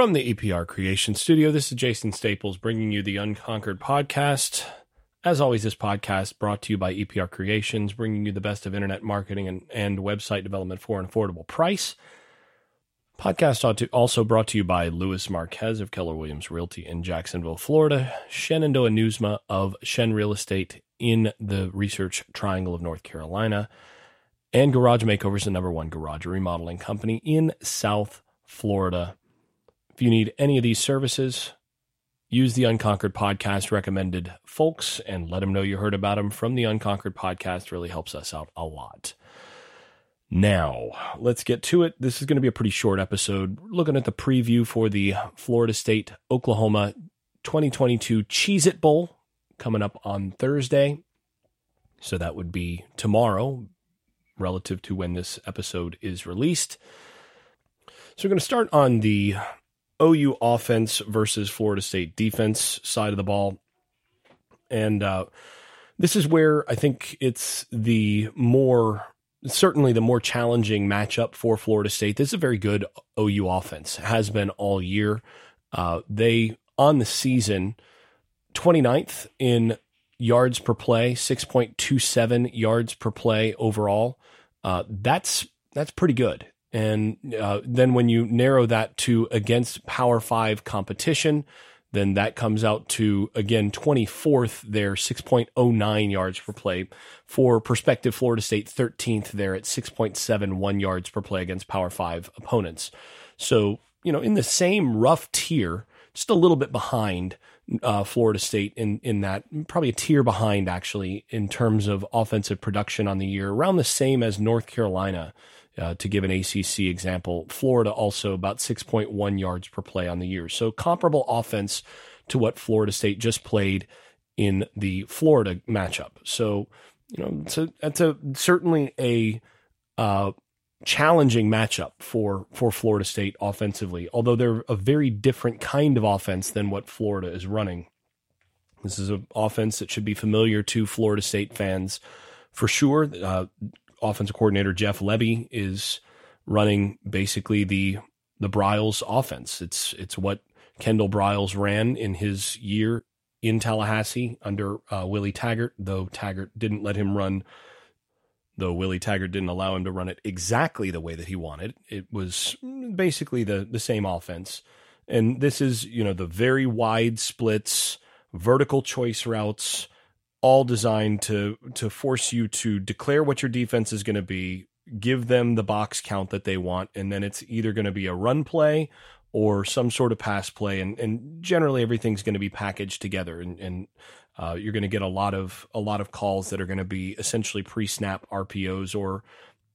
From the EPR Creation Studio, this is Jason Staples bringing you the Unconquered podcast. As always, this podcast brought to you by EPR Creations, bringing you the best of internet marketing and, and website development for an affordable price. Podcast also brought to you by Louis Marquez of Keller Williams Realty in Jacksonville, Florida, Shenandoah Newsma of Shen Real Estate in the Research Triangle of North Carolina, and Garage Makeovers, the number one garage remodeling company in South Florida. If you need any of these services, use the Unconquered podcast recommended folks and let them know you heard about them from the Unconquered podcast. Really helps us out a lot. Now, let's get to it. This is going to be a pretty short episode. looking at the preview for the Florida State Oklahoma 2022 Cheez It Bowl coming up on Thursday. So that would be tomorrow, relative to when this episode is released. So we're going to start on the OU offense versus Florida State defense side of the ball. And uh, this is where I think it's the more, certainly the more challenging matchup for Florida State. This is a very good OU offense, has been all year. Uh, they, on the season, 29th in yards per play, 6.27 yards per play overall. Uh, that's that's pretty good. And uh, then when you narrow that to against Power Five competition, then that comes out to again 24th there, 6.09 yards per play. For perspective, Florida State 13th there at 6.71 yards per play against Power Five opponents. So you know in the same rough tier, just a little bit behind uh, Florida State in in that probably a tier behind actually in terms of offensive production on the year, around the same as North Carolina uh, to give an ACC example, Florida also about 6.1 yards per play on the year. So comparable offense to what Florida State just played in the Florida matchup. So, you know, so that's a certainly a uh, challenging matchup for for Florida State offensively. Although they're a very different kind of offense than what Florida is running. This is an offense that should be familiar to Florida State fans for sure. Uh, offensive coordinator Jeff Lebby is running basically the the Briles offense. It's it's what Kendall Briles ran in his year in Tallahassee under uh, Willie Taggart, though Taggart didn't let him run. Though Willie Taggart didn't allow him to run it exactly the way that he wanted, it was basically the the same offense. And this is you know the very wide splits, vertical choice routes, all designed to to force you to declare what your defense is going to be, give them the box count that they want, and then it's either going to be a run play or some sort of pass play, and and generally everything's going to be packaged together, and and uh, you're going to get a lot of a lot of calls that are going to be essentially pre-snap RPOs or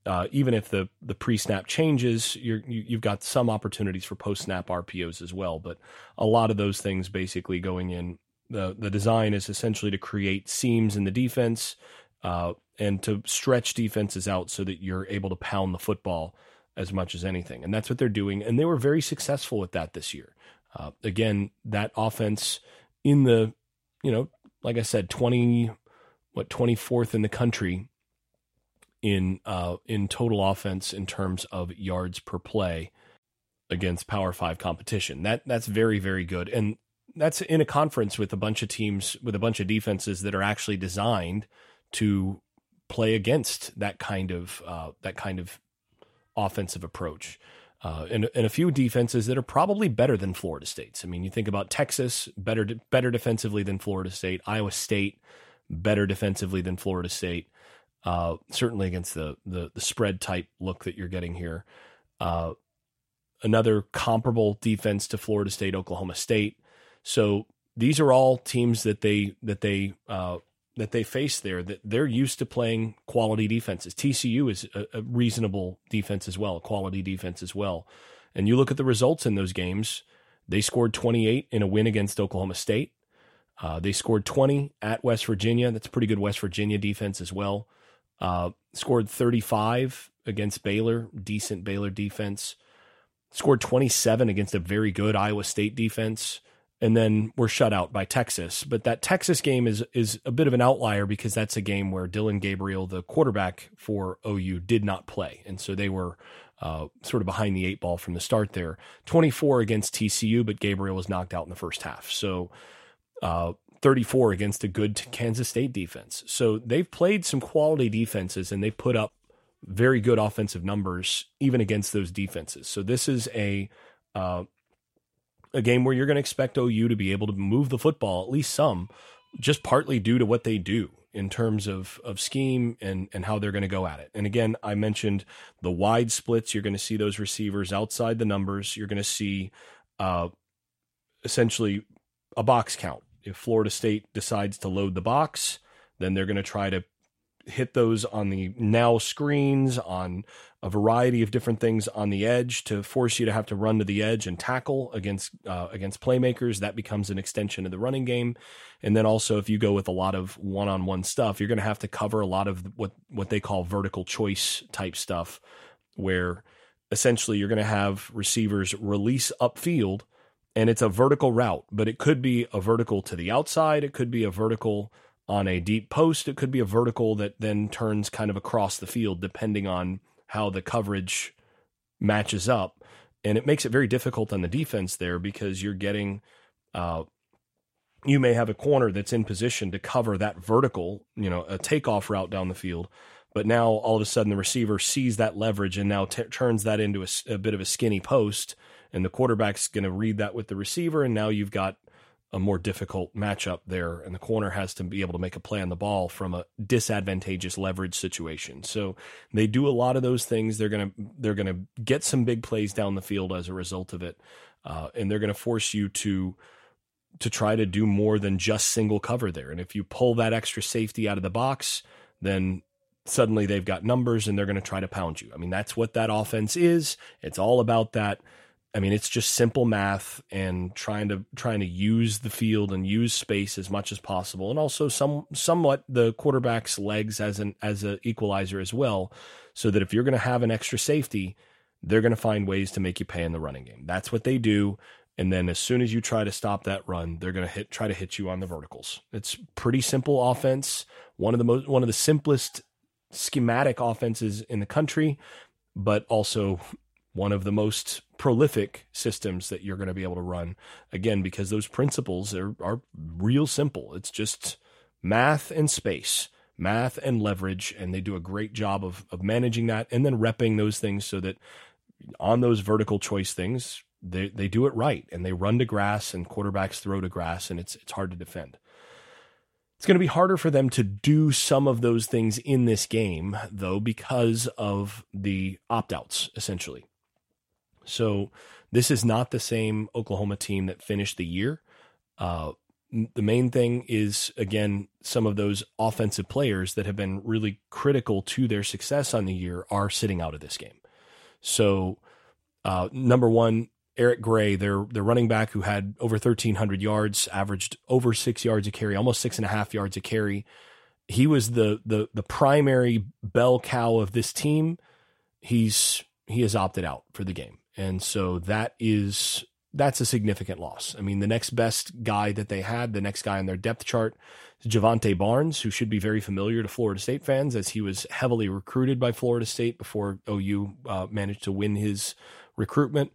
uh, even if the the pre-snap changes, you're, you, have got some opportunities for post-snap RPOs as well. But a lot of those things basically going in the the design is essentially to create seams in the defense uh, and to stretch defenses out so that you're able to pound the football as much as anything. And that's what they're doing. And they were very successful with that this year. Uh, again, that offense in the, you know, like I said, 20, what, 24th in the country in, uh, in total offense in terms of yards per play against power five competition. That, that's very, very good. And that's in a conference with a bunch of teams with a bunch of defenses that are actually designed to play against that kind of uh, that kind of offensive approach. Uh, and, and a few defenses that are probably better than Florida State's. I mean, you think about Texas, better better defensively than Florida State. Iowa State, better defensively than Florida State. Uh, certainly against the, the, the spread type look that you're getting here. Uh, another comparable defense to Florida State, Oklahoma State. So these are all teams that they that they uh, that they face there that they're used to playing quality defenses. TCU is a, a, reasonable defense as well, a quality defense as well. And you look at the results in those games. They scored 28 in a win against Oklahoma State. Uh, they scored 20 at West Virginia. That's a pretty good West Virginia defense as well. Uh, scored 35 against Baylor, decent Baylor defense. Scored 27 against a very good Iowa State defense and then were shut out by Texas. But that Texas game is is a bit of an outlier because that's a game where Dillon Gabriel, the quarterback for OU, did not play, and so they were uh, sort of behind the eight ball from the start there. 24 against TCU, but Gabriel was knocked out in the first half. So uh, 34 against a good Kansas State defense. So they've played some quality defenses and they put up very good offensive numbers even against those defenses. So this is a uh, a game where you're going to expect OU to be able to move the football at least some, just partly due to what they do in terms of of scheme and and how they're going to go at it. And again, I mentioned the wide splits. You're going to see those receivers outside the numbers. You're going to see uh, essentially a box count. If Florida State decides to load the box, then they're going to try to hit those on the now screens, on a variety of different things on the edge to force you to have to run to the edge and tackle against uh, against playmakers. That becomes an extension of the running game. And then also, if you go with a lot of one on one stuff, you're going to have to cover a lot of what what they call vertical choice type stuff, where essentially you're going to have receivers release upfield and it's a vertical route, but it could be a vertical to the outside, it could be a vertical on a deep post. It could be a vertical that then turns kind of across the field, depending on how the coverage matches up. And it makes it very difficult on the defense there because you're getting, uh, you may have a corner that's in position to cover that vertical, you know, a takeoff route down the field. But now all of a sudden the receiver sees that leverage and now t- turns that into a, a bit of a skinny post. And the quarterback's going to read that with the receiver. And now you've got a more difficult matchup there, and the corner has to be able to make a play on the ball from a disadvantageous leverage situation. So they do a lot of those things. They're gonna they're gonna get some big plays down the field as a result of it, uh, and they're gonna force you to to try to do more than just single cover there. And if you pull that extra safety out of the box, then suddenly they've got numbers and they're going to try to pound you. I mean, that's what that offense is. It's all about that I mean, it's just simple math and trying to trying to use the field and use space as much as possible, and also some somewhat the quarterback's legs as an as an equalizer as well, so that if you're going to have an extra safety, they're going to find ways to make you pay in the running game. That's what they do. And then as soon as you try to stop that run, they're going to hit try to hit you on the verticals. It's pretty simple offense. One of the most one of the simplest schematic offenses in the country, but also one of the most prolific systems that you're going to be able to run. Again because those principles are, are real simple. It's just math and space math and leverage and they do a great job of, of managing that and then repping those things so that on those vertical choice things they, they do it right and they run to grass and quarterbacks throw to grass and it's it's hard to defend. It's going to be harder for them to do some of those things in this game though because of the opt-outs essentially so this is not the same Oklahoma team that finished the year. Uh, the main thing is again some of those offensive players that have been really critical to their success on the year are sitting out of this game. So uh, number one, Eric Gray, their their running back who had over thirteen hundred yards, averaged over six yards a carry, almost six and a half yards a carry. He was the the the primary bell cow of this team. He's he has opted out for the game. And so that is that's a significant loss. I mean, the next best guy that they had, the next guy on their depth chart, Jovantae Barnes, who should be very familiar to Florida State fans, as he was heavily recruited by Florida State before OU uh, managed to win his recruitment.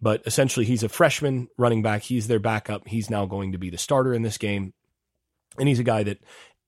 But essentially, he's a freshman running back. He's their backup. He's now going to be the starter in this game. And he's a guy that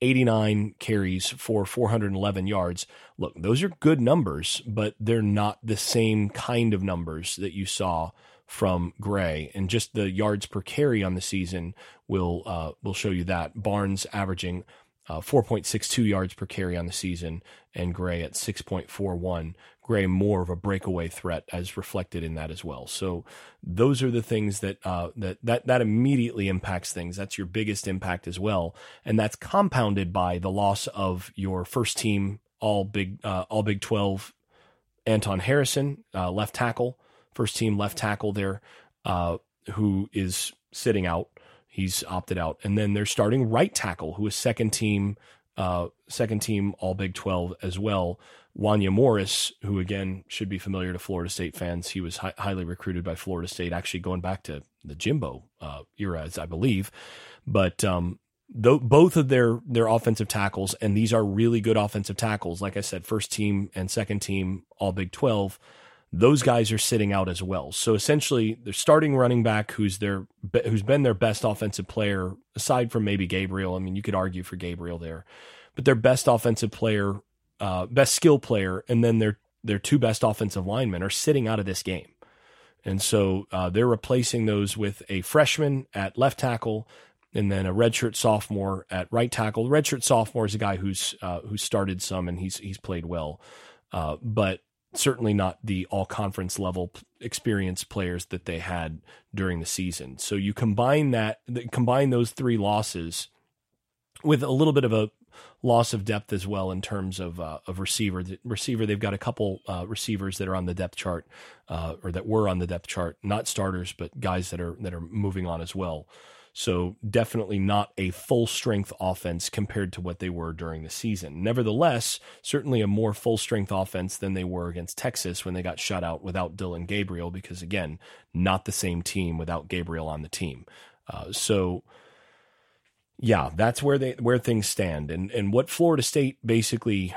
89 carries for 411 yards. Look, those are good numbers, but they're not the same kind of numbers that you saw from Gray. And just the yards per carry on the season will uh, will show you that Barnes averaging uh, 4.62 yards per carry on the season, and Gray at 6.41. Gray more of a breakaway threat, as reflected in that as well. So those are the things that uh, that that that immediately impacts things. That's your biggest impact as well, and that's compounded by the loss of your first team All Big uh, All Big Twelve Anton Harrison, uh, left tackle, first team left tackle there, uh, who is sitting out. He's opted out. And then they're starting right tackle, who is second team uh, second team All Big 12 as well. Wanya Morris, who again should be familiar to Florida State fans, he was hi- highly recruited by Florida State, actually going back to the Jimbo uh, era, as I believe. But um, th- both of their their offensive tackles, and these are really good offensive tackles. Like I said, first team and second team All Big 12 those guys are sitting out as well. So essentially, their starting running back, who's their who's been their best offensive player, aside from maybe Gabriel. I mean, you could argue for Gabriel there, but their best offensive player, uh, best skill player, and then their their two best offensive linemen are sitting out of this game, and so uh, they're replacing those with a freshman at left tackle. And then a redshirt sophomore at right tackle. The redshirt sophomore is a guy who's uh, who started some and he's he's played well, uh, but certainly not the all conference level experience players that they had during the season. So you combine that, combine those three losses with a little bit of a loss of depth as well in terms of uh, of receiver. The receiver, they've got a couple uh, receivers that are on the depth chart, uh, or that were on the depth chart, not starters, but guys that are that are moving on as well. So definitely not a full strength offense compared to what they were during the season. Nevertheless, certainly a more full strength offense than they were against Texas when they got shut out without Dillon Gabriel, because again, not the same team without Gabriel on the team. Uh, so yeah, that's where they where things stand, and and what Florida State basically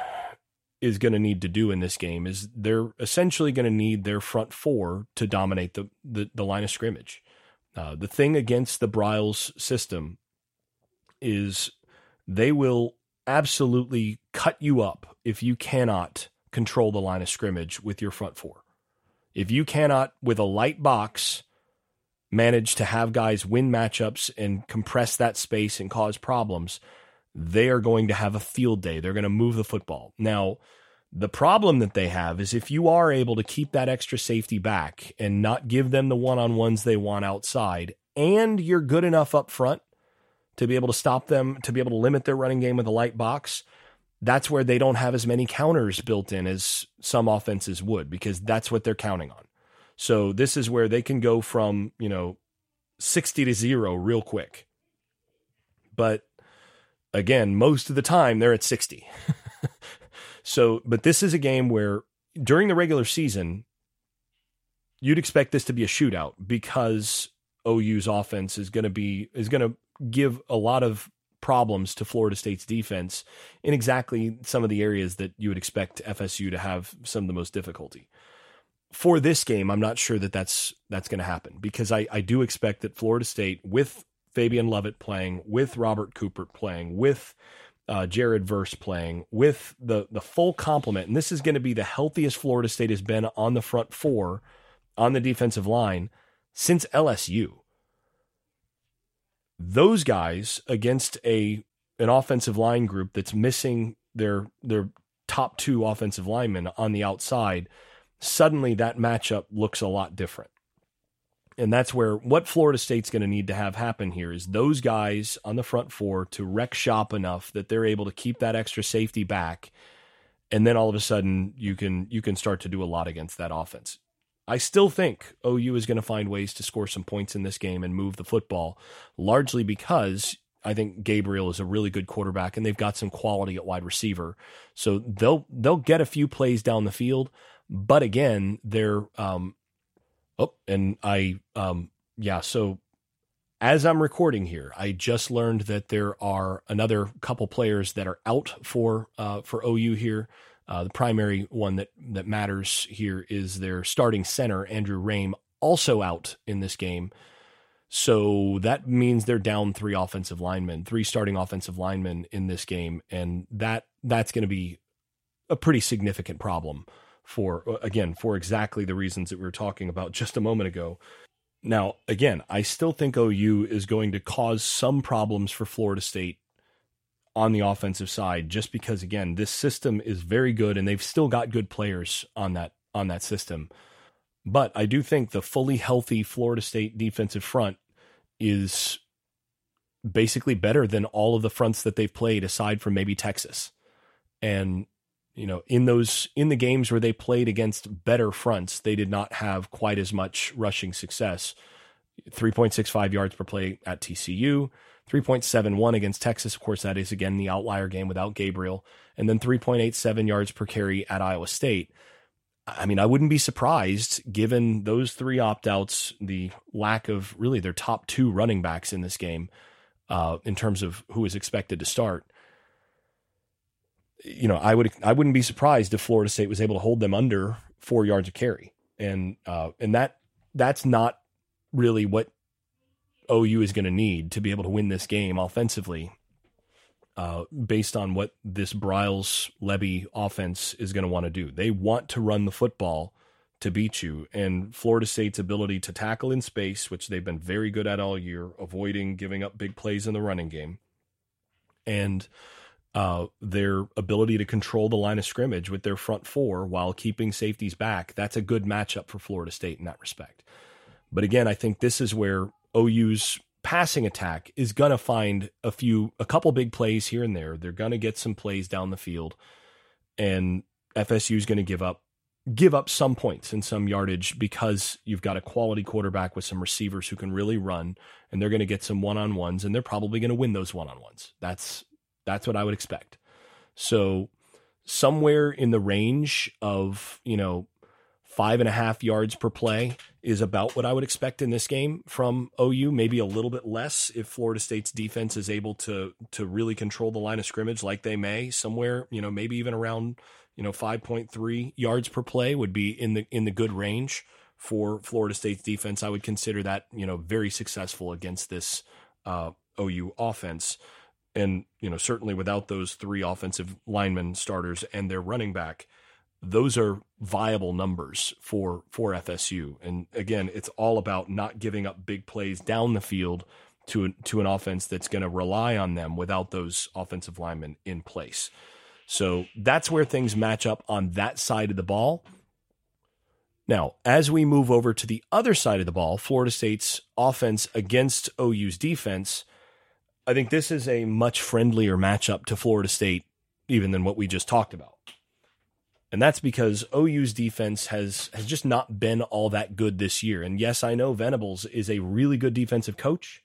is going to need to do in this game is they're essentially going to need their front four to dominate the, the, the line of scrimmage. Uh, the thing against the Briles system is they will absolutely cut you up if you cannot control the line of scrimmage with your front four. If you cannot, with a light box, manage to have guys win matchups and compress that space and cause problems, they are going to have a field day. They're going to move the football. Now, the problem that they have is if you are able to keep that extra safety back and not give them the one on ones they want outside, and you're good enough up front to be able to stop them, to be able to limit their running game with a light box, that's where they don't have as many counters built in as some offenses would because that's what they're counting on. So this is where they can go from, you know, 60 to 0 real quick. But again, most of the time they're at 60. So, but this is a game where during the regular season, you'd expect this to be a shootout because OU's offense is going to be is going to give a lot of problems to Florida State's defense in exactly some of the areas that you would expect FSU to have some of the most difficulty. For this game, I'm not sure that that's that's going to happen because I, I do expect that Florida State with Fabian Lovett playing, with Robert Cooper playing, with uh, Jared Verse playing with the the full complement, and this is going to be the healthiest Florida State has been on the front four on the defensive line since LSU. Those guys against a an offensive line group that's missing their their top two offensive linemen on the outside, suddenly that matchup looks a lot different. And that's where what Florida State's going to need to have happen here is those guys on the front four to wreck shop enough that they're able to keep that extra safety back. And then all of a sudden you can you can start to do a lot against that offense. I still think OU is going to find ways to score some points in this game and move the football, largely because I think Gabriel is a really good quarterback and they've got some quality at wide receiver. So they'll they'll get a few plays down the field, but again, they're um, Oh, and I, um, yeah. So as I'm recording here, I just learned that there are another couple players that are out for uh, for OU here. Uh, the primary one that that matters here is their starting center Andrew Raym, also out in this game. So that means they're down three offensive linemen, three starting offensive linemen in this game, and that that's going to be a pretty significant problem for uh, again for exactly the reasons that we were talking about just a moment ago. Now, again, I still think OU is going to cause some problems for Florida State on the offensive side just because again, this system is very good and they've still got good players on that on that system. But I do think the fully healthy Florida State defensive front is basically better than all of the fronts that they've played aside from maybe Texas. And you know, in those in the games where they played against better fronts, they did not have quite as much rushing success. 3.65 yards per play at TCU, 3.71 against Texas. Of course, that is again the outlier game without Gabriel. And then 3.87 yards per carry at Iowa State. I mean, I wouldn't be surprised given those three opt outs, the lack of really their top two running backs in this game uh, in terms of who is expected to start. You know, I would I wouldn't be surprised if Florida State was able to hold them under four yards of carry, and uh, and that that's not really what OU is going to need to be able to win this game offensively, uh, based on what this Briles Lebby offense is going to want to do. They want to run the football to beat you, and Florida State's ability to tackle in space, which they've been very good at all year, avoiding giving up big plays in the running game, and uh, their ability to control the line of scrimmage with their front four while keeping safeties back. That's a good matchup for Florida State in that respect. But again, I think this is where OU's passing attack is going to find a few, a couple big plays here and there. They're going to get some plays down the field, and FSU is going to give up give up some points and some yardage because you've got a quality quarterback with some receivers who can really run, and they're going to get some one on ones, and they're probably going to win those one on ones. That's that's what I would expect. So somewhere in the range of you know five and a half yards per play is about what I would expect in this game from OU. Maybe a little bit less if Florida State's defense is able to to really control the line of scrimmage like they may. Somewhere, you know, maybe even around you know 5.3 yards per play would be in the in the good range for Florida State's defense. I would consider that you know very successful against this uh, OU offense. And you know certainly without those three offensive linemen starters and their running back, those are viable numbers for for FSU. And again, it's all about not giving up big plays down the field to to an offense that's going to rely on them without those offensive linemen in place. So that's where things match up on that side of the ball. Now, as we move over to the other side of the ball, Florida State's offense against OU's defense, I think this is a much friendlier matchup to Florida State even than what we just talked about. And that's because OU's defense has has just not been all that good this year. And yes, I know Venables is a really good defensive coach.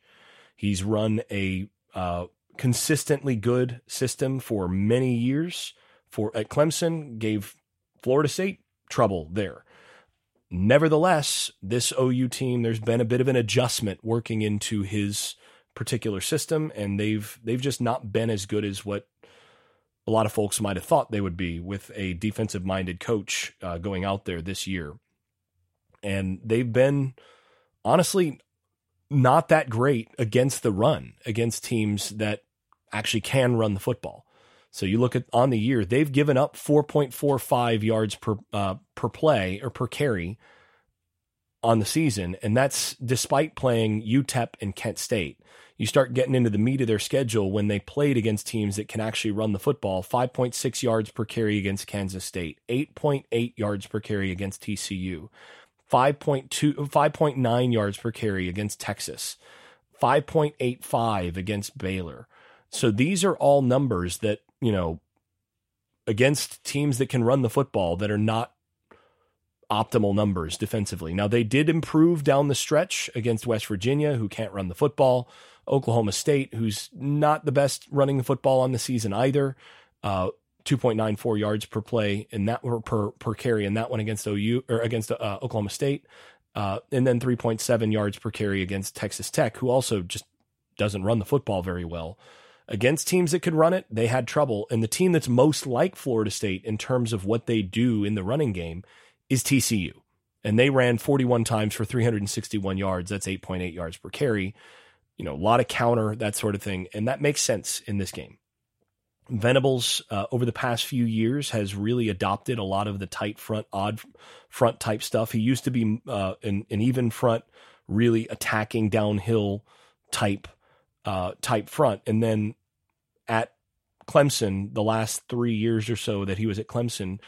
He's run a uh, consistently good system for many years. For at Clemson, gave Florida State trouble there. Nevertheless, this OU team, there's been a bit of an adjustment working into his particular system, and they've they've just not been as good as what a lot of folks might have thought they would be with a defensive minded coach uh, going out there this year. And they've been honestly not that great against the run, against teams that actually can run the football. So you look at on the year, they've given up 4.45 yards per uh, per play or per carry on the season, and that's despite playing UTEP and Kent State you start getting into the meat of their schedule when they played against teams that can actually run the football 5.6 yards per carry against Kansas State, 8.8 yards per carry against TCU, 5.2, 5.9 yards per carry against Texas, 5.85 against Baylor. So these are all numbers that, you know, against teams that can run the football that are not optimal numbers defensively. Now, they did improve down the stretch against West Virginia, who can't run the football. Oklahoma State, who's not the best running the football on the season either. Uh, 2.94 yards per play in that per per carry in that one against OU or against uh, Oklahoma State, uh, and then 3.7 yards per carry against Texas Tech, who also just doesn't run the football very well. Against teams that could run it, they had trouble. And the team that's most like Florida State in terms of what they do in the running game is TCU. And they ran 41 times for 361 yards. That's 8.8 yards per carry you know, a lot of counter, that sort of thing. And that makes sense in this game. Venables, uh, over the past few years, has really adopted a lot of the tight front, odd front type stuff. He used to be uh, an, an even front, really attacking downhill type uh, type front. And then at Clemson, the last three years or so that he was at Clemson,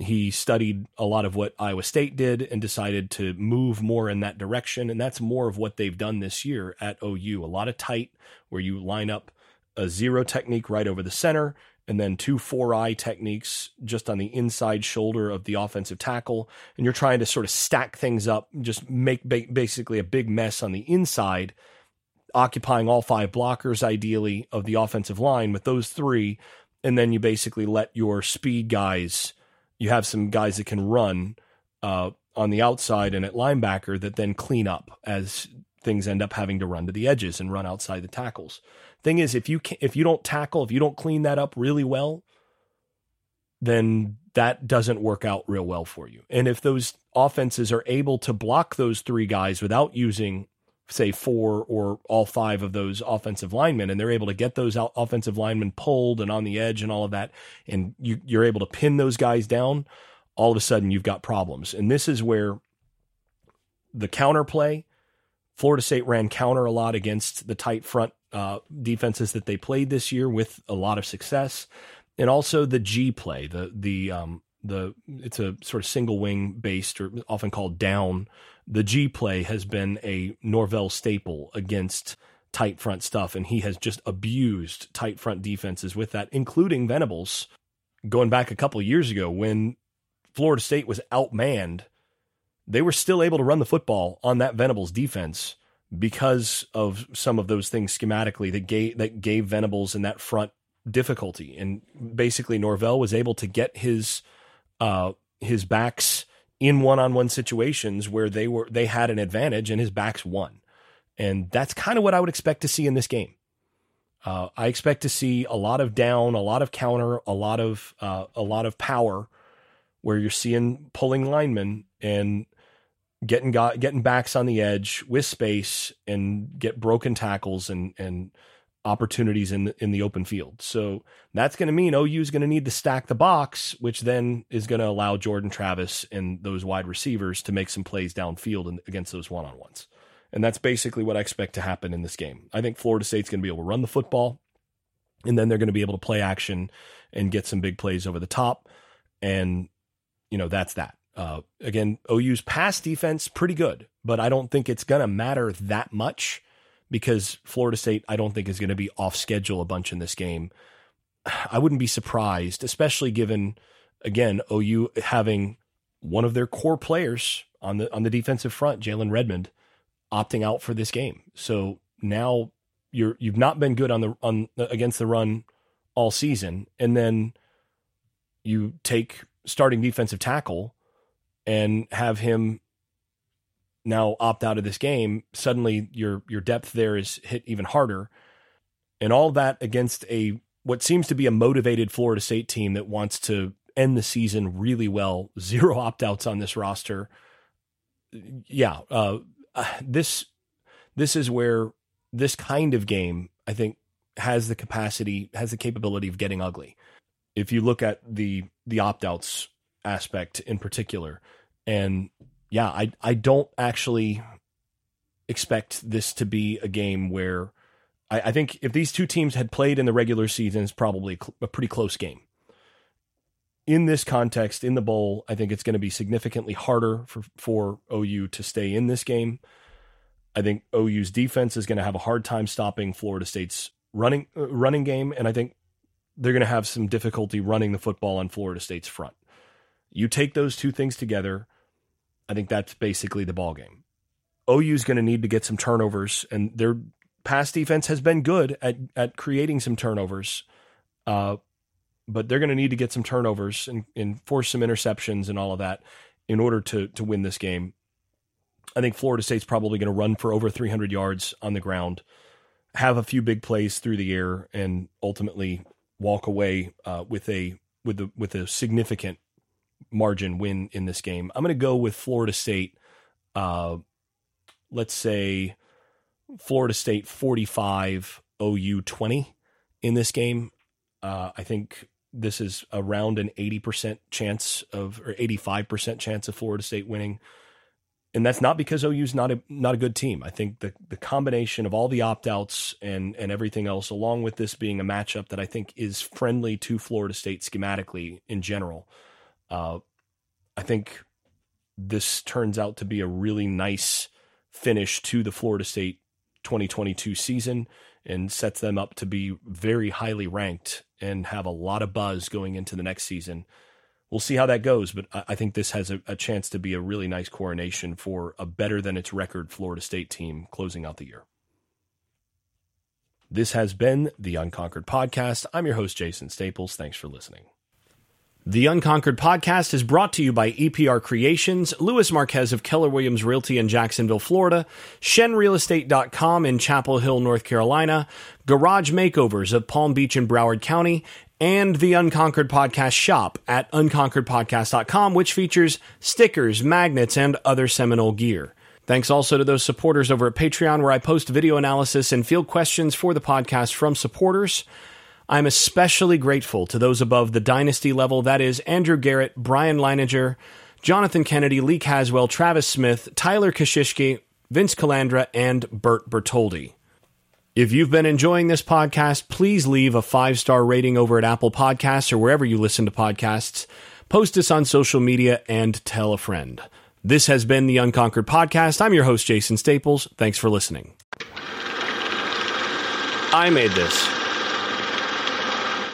he studied a lot of what Iowa State did and decided to move more in that direction. And that's more of what they've done this year at OU. A lot of tight, where you line up a zero technique right over the center, and then two four eye techniques just on the inside shoulder of the offensive tackle. And you're trying to sort of stack things up, just make ba- basically a big mess on the inside occupying all five blockers, ideally, of the offensive line with those three. And then you basically let your speed guys, you have some guys that can run uh, on the outside and at linebacker that then clean up as things end up having to run to the edges and run outside the tackles. Thing is, if you if you don't tackle, if you don't clean that up really well, then that doesn't work out real well for you. And if those offenses are able to block those three guys without using, say, four or all five of those offensive linemen, and they're able to get those offensive linemen pulled and on the edge and all of that, and you, you're able to pin those guys down, all of a sudden you've got problems. And this is where the counter play. Florida State ran counter a lot against the tight front uh, defenses that they played this year with a lot of success and also the G play, the the um the it's a sort of single wing based or often called down. The G play has been a Norvell staple against tight front stuff, and he has just abused tight front defenses with that, including Venables. Going back a couple years ago when Florida State was outmanned, they were still able to run the football on that Venables defense because of some of those things schematically that gave that gave Venables and that front difficulty. And basically, Norvell was able to get his uh, his backs in one on one situations where they were they had an advantage and his backs won. And that's kind of what I would expect to see in this game. Uh, I expect to see a lot of down, a lot of counter, a lot of uh, a lot of power, where you're seeing pulling linemen and getting got, getting backs on the edge with space and get broken tackles and and opportunities in in the open field. So that's going to mean OU is going to need to stack the box, which then is going to allow Jordan Travis and those wide receivers to make some plays downfield and against those one on ones. And that's basically what I expect to happen in this game. I think Florida State's going to be able to run the football, and then they're going to be able to play action and get some big plays over the top. And you know that's that. Uh, again, OU's pass defense pretty good, but I don't think it's going to matter that much because Florida State, I don't think, is going to be off schedule a bunch in this game. I wouldn't be surprised, especially given, again, OU having one of their core players on the on the defensive front, Jalen Redmond, opting out for this game. So now you're you've not been good on the on against the run all season, and then you take starting defensive tackle and have him now opt out of this game, suddenly your your depth there is hit even harder. And all that against a what seems to be a motivated Florida State team that wants to end the season really well. Zero opt outs on this roster. Yeah, uh, this this is where this kind of game I think has the capacity, has the capability of getting ugly. If you look at the the opt outs aspect in particular, and yeah, I I don't actually expect this to be a game where I, I think if these two teams had played in the regular season, it's probably a pretty close game. In this context, in the bowl, I think it's going to be significantly harder for, for OU to stay in this game. I think OU's defense is going to have a hard time stopping Florida State's running uh, running game, and I think they're going to have some difficulty running the football on Florida State's front. You take those two things together, I think that's basically the ball game. OU is going to need to get some turnovers, and their pass defense has been good at at creating some turnovers. Uh, but they're going to need to get some turnovers and, and force some interceptions and all of that in order to to win this game. I think Florida State's probably going to run for over 300 yards on the ground, have a few big plays through the air, and ultimately walk away uh, with a with a with a significant margin win in this game. I'm going to go with Florida State. Uh, let's say Florida State 45, OU 20 in this game. Uh, I think this is around an 80% chance of, or 85% chance of Florida State winning. And that's not because OU's not a not a good team. I think the the combination of all the opt outs and and everything else, along with this being a matchup that I think is friendly to Florida State schematically in general, uh, I think this turns out to be a really nice finish to the Florida State 2022 season and sets them up to be very highly ranked and have a lot of buzz going into the next season. We'll see how that goes, but I think this has a, a chance to be a really nice coronation for a better than its record Florida State team closing out the year. This has been the Unconquered Podcast. I'm your host, Jason Staples. Thanks for listening. The Unconquered Podcast is brought to you by EPR Creations, Louis Marquez of Keller Williams Realty in Jacksonville, Florida, ShenRealEstate.com in Chapel Hill, North Carolina, Garage Makeovers of Palm Beach and Broward County, and the Unconquered Podcast shop at unconqueredpodcast.com, which features stickers, magnets, and other Seminole gear. Thanks also to those supporters over at Patreon, where I post video analysis and field questions for the podcast from supporters. I'm especially grateful to those above the dynasty level that is, Andrew Garrett, Brian Leininger, Jonathan Kennedy, Lee Caswell, Travis Smith, Tyler Kashishki, Vince Calandra, and Bert Bertoldi. If you've been enjoying this podcast, please leave a five star rating over at Apple Podcasts or wherever you listen to podcasts. Post us on social media and tell a friend. This has been the Unconquered Podcast. I'm your host, Jason Staples. Thanks for listening. I made this.